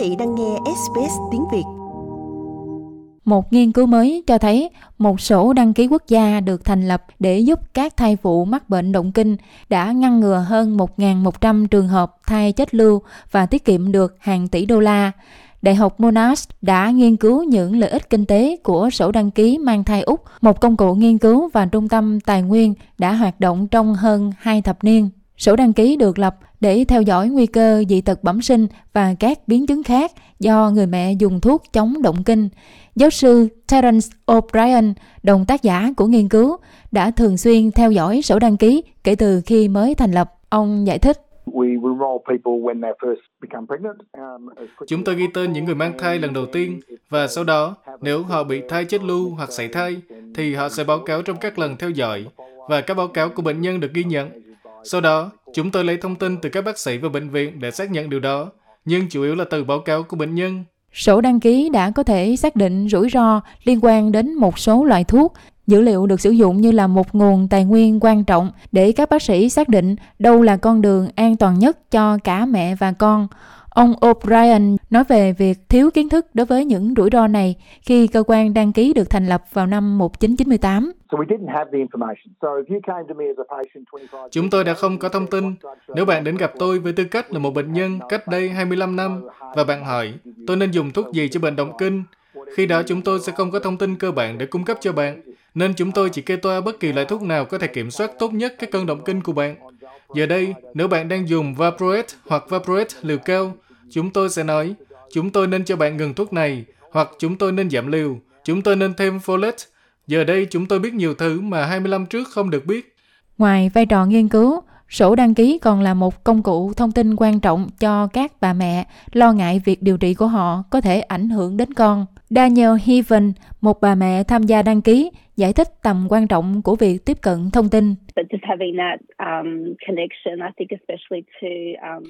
vị đang nghe SBS tiếng Việt. Một nghiên cứu mới cho thấy một sổ đăng ký quốc gia được thành lập để giúp các thai phụ mắc bệnh động kinh đã ngăn ngừa hơn 1.100 trường hợp thai chết lưu và tiết kiệm được hàng tỷ đô la. Đại học Monash đã nghiên cứu những lợi ích kinh tế của sổ đăng ký mang thai Úc, một công cụ nghiên cứu và trung tâm tài nguyên đã hoạt động trong hơn hai thập niên. Sổ đăng ký được lập để theo dõi nguy cơ dị tật bẩm sinh và các biến chứng khác do người mẹ dùng thuốc chống động kinh. Giáo sư Terence O'Brien, đồng tác giả của nghiên cứu, đã thường xuyên theo dõi sổ đăng ký kể từ khi mới thành lập. Ông giải thích. Chúng tôi ghi tên những người mang thai lần đầu tiên và sau đó, nếu họ bị thai chết lưu hoặc sảy thai, thì họ sẽ báo cáo trong các lần theo dõi và các báo cáo của bệnh nhân được ghi nhận. Sau đó, chúng tôi lấy thông tin từ các bác sĩ và bệnh viện để xác nhận điều đó, nhưng chủ yếu là từ báo cáo của bệnh nhân. Sổ đăng ký đã có thể xác định rủi ro liên quan đến một số loại thuốc. Dữ liệu được sử dụng như là một nguồn tài nguyên quan trọng để các bác sĩ xác định đâu là con đường an toàn nhất cho cả mẹ và con. Ông O'Brien nói về việc thiếu kiến thức đối với những rủi ro này khi cơ quan đăng ký được thành lập vào năm 1998. Chúng tôi đã không có thông tin. Nếu bạn đến gặp tôi với tư cách là một bệnh nhân cách đây 25 năm và bạn hỏi tôi nên dùng thuốc gì cho bệnh động kinh, khi đó chúng tôi sẽ không có thông tin cơ bản để cung cấp cho bạn, nên chúng tôi chỉ kê toa bất kỳ loại thuốc nào có thể kiểm soát tốt nhất các cơn động kinh của bạn. Giờ đây, nếu bạn đang dùng Vaporate hoặc Vaporate liều cao, chúng tôi sẽ nói, chúng tôi nên cho bạn ngừng thuốc này, hoặc chúng tôi nên giảm liều, chúng tôi nên thêm folate. Giờ đây chúng tôi biết nhiều thứ mà 25 trước không được biết. Ngoài vai trò nghiên cứu, sổ đăng ký còn là một công cụ thông tin quan trọng cho các bà mẹ lo ngại việc điều trị của họ có thể ảnh hưởng đến con. Daniel Heaven, một bà mẹ tham gia đăng ký, giải thích tầm quan trọng của việc tiếp cận thông tin. Um, um,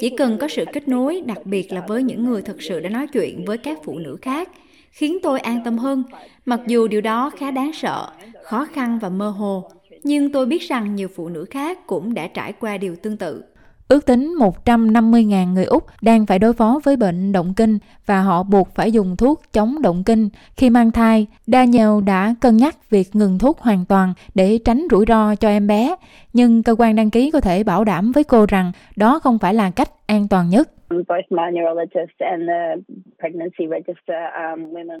Chỉ cần có sự kết nối, đặc biệt là với những người thực sự đã nói chuyện với các phụ nữ khác, khiến tôi an tâm hơn, mặc dù điều đó khá đáng sợ, khó khăn và mơ hồ. Nhưng tôi biết rằng nhiều phụ nữ khác cũng đã trải qua điều tương tự. Ước tính 150.000 người Úc đang phải đối phó với bệnh động kinh và họ buộc phải dùng thuốc chống động kinh khi mang thai. Daniel đã cân nhắc việc ngừng thuốc hoàn toàn để tránh rủi ro cho em bé, nhưng cơ quan đăng ký có thể bảo đảm với cô rằng đó không phải là cách an toàn nhất.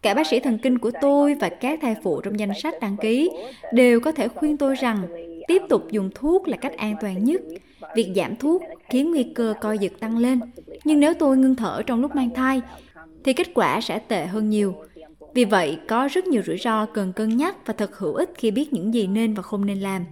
Cả bác sĩ thần kinh của tôi và các thai phụ trong danh sách đăng ký đều có thể khuyên tôi rằng tiếp tục dùng thuốc là cách an toàn nhất. Việc giảm thuốc khiến nguy cơ co giật tăng lên. Nhưng nếu tôi ngưng thở trong lúc mang thai, thì kết quả sẽ tệ hơn nhiều. Vì vậy, có rất nhiều rủi ro cần cân nhắc và thật hữu ích khi biết những gì nên và không nên làm.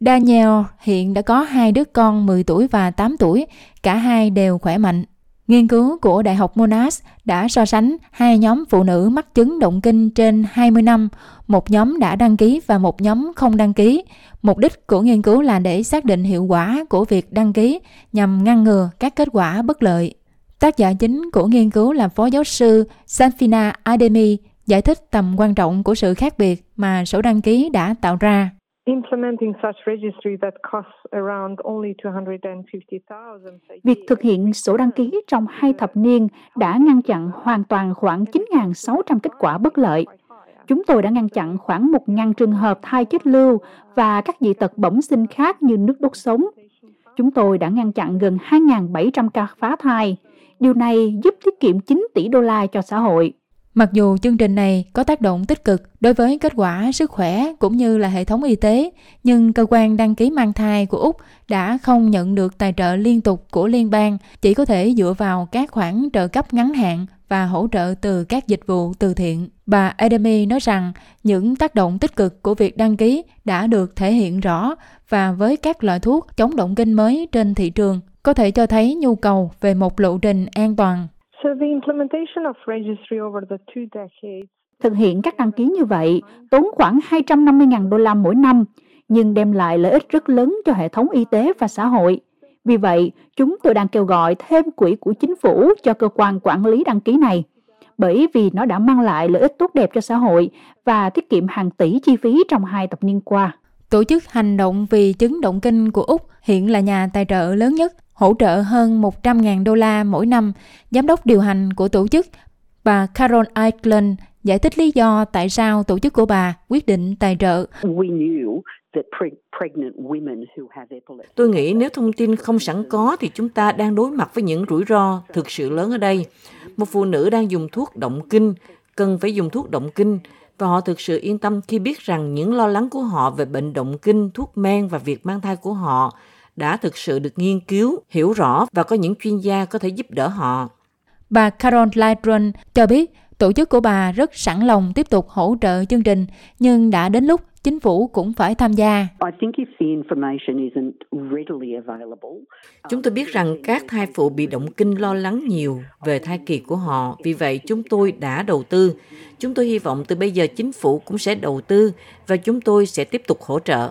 Daniel hiện đã có hai đứa con 10 tuổi và 8 tuổi, cả hai đều khỏe mạnh. Nghiên cứu của Đại học Monash đã so sánh hai nhóm phụ nữ mắc chứng động kinh trên 20 năm, một nhóm đã đăng ký và một nhóm không đăng ký. Mục đích của nghiên cứu là để xác định hiệu quả của việc đăng ký nhằm ngăn ngừa các kết quả bất lợi. Tác giả chính của nghiên cứu là Phó giáo sư Sanfina Ademi giải thích tầm quan trọng của sự khác biệt mà sổ đăng ký đã tạo ra. Việc thực hiện sổ đăng ký trong hai thập niên đã ngăn chặn hoàn toàn khoảng 9.600 kết quả bất lợi. Chúng tôi đã ngăn chặn khoảng 1.000 trường hợp thai chết lưu và các dị tật bẩm sinh khác như nước đốt sống. Chúng tôi đã ngăn chặn gần 2.700 ca phá thai. Điều này giúp tiết kiệm 9 tỷ đô la cho xã hội. Mặc dù chương trình này có tác động tích cực đối với kết quả sức khỏe cũng như là hệ thống y tế, nhưng cơ quan đăng ký mang thai của Úc đã không nhận được tài trợ liên tục của liên bang, chỉ có thể dựa vào các khoản trợ cấp ngắn hạn và hỗ trợ từ các dịch vụ từ thiện. Bà Adami nói rằng những tác động tích cực của việc đăng ký đã được thể hiện rõ và với các loại thuốc chống động kinh mới trên thị trường có thể cho thấy nhu cầu về một lộ trình an toàn Thực hiện các đăng ký như vậy tốn khoảng 250.000 đô la mỗi năm, nhưng đem lại lợi ích rất lớn cho hệ thống y tế và xã hội. Vì vậy, chúng tôi đang kêu gọi thêm quỹ của chính phủ cho cơ quan quản lý đăng ký này, bởi vì nó đã mang lại lợi ích tốt đẹp cho xã hội và tiết kiệm hàng tỷ chi phí trong hai thập niên qua. Tổ chức Hành động vì chứng động kinh của Úc hiện là nhà tài trợ lớn nhất hỗ trợ hơn 100.000 đô la mỗi năm. Giám đốc điều hành của tổ chức, bà Carol Eichland, giải thích lý do tại sao tổ chức của bà quyết định tài trợ. Tôi nghĩ nếu thông tin không sẵn có thì chúng ta đang đối mặt với những rủi ro thực sự lớn ở đây. Một phụ nữ đang dùng thuốc động kinh, cần phải dùng thuốc động kinh và họ thực sự yên tâm khi biết rằng những lo lắng của họ về bệnh động kinh, thuốc men và việc mang thai của họ đã thực sự được nghiên cứu, hiểu rõ và có những chuyên gia có thể giúp đỡ họ. Bà Carol Lydron cho biết tổ chức của bà rất sẵn lòng tiếp tục hỗ trợ chương trình, nhưng đã đến lúc chính phủ cũng phải tham gia. Chúng tôi biết rằng các thai phụ bị động kinh lo lắng nhiều về thai kỳ của họ, vì vậy chúng tôi đã đầu tư. Chúng tôi hy vọng từ bây giờ chính phủ cũng sẽ đầu tư và chúng tôi sẽ tiếp tục hỗ trợ.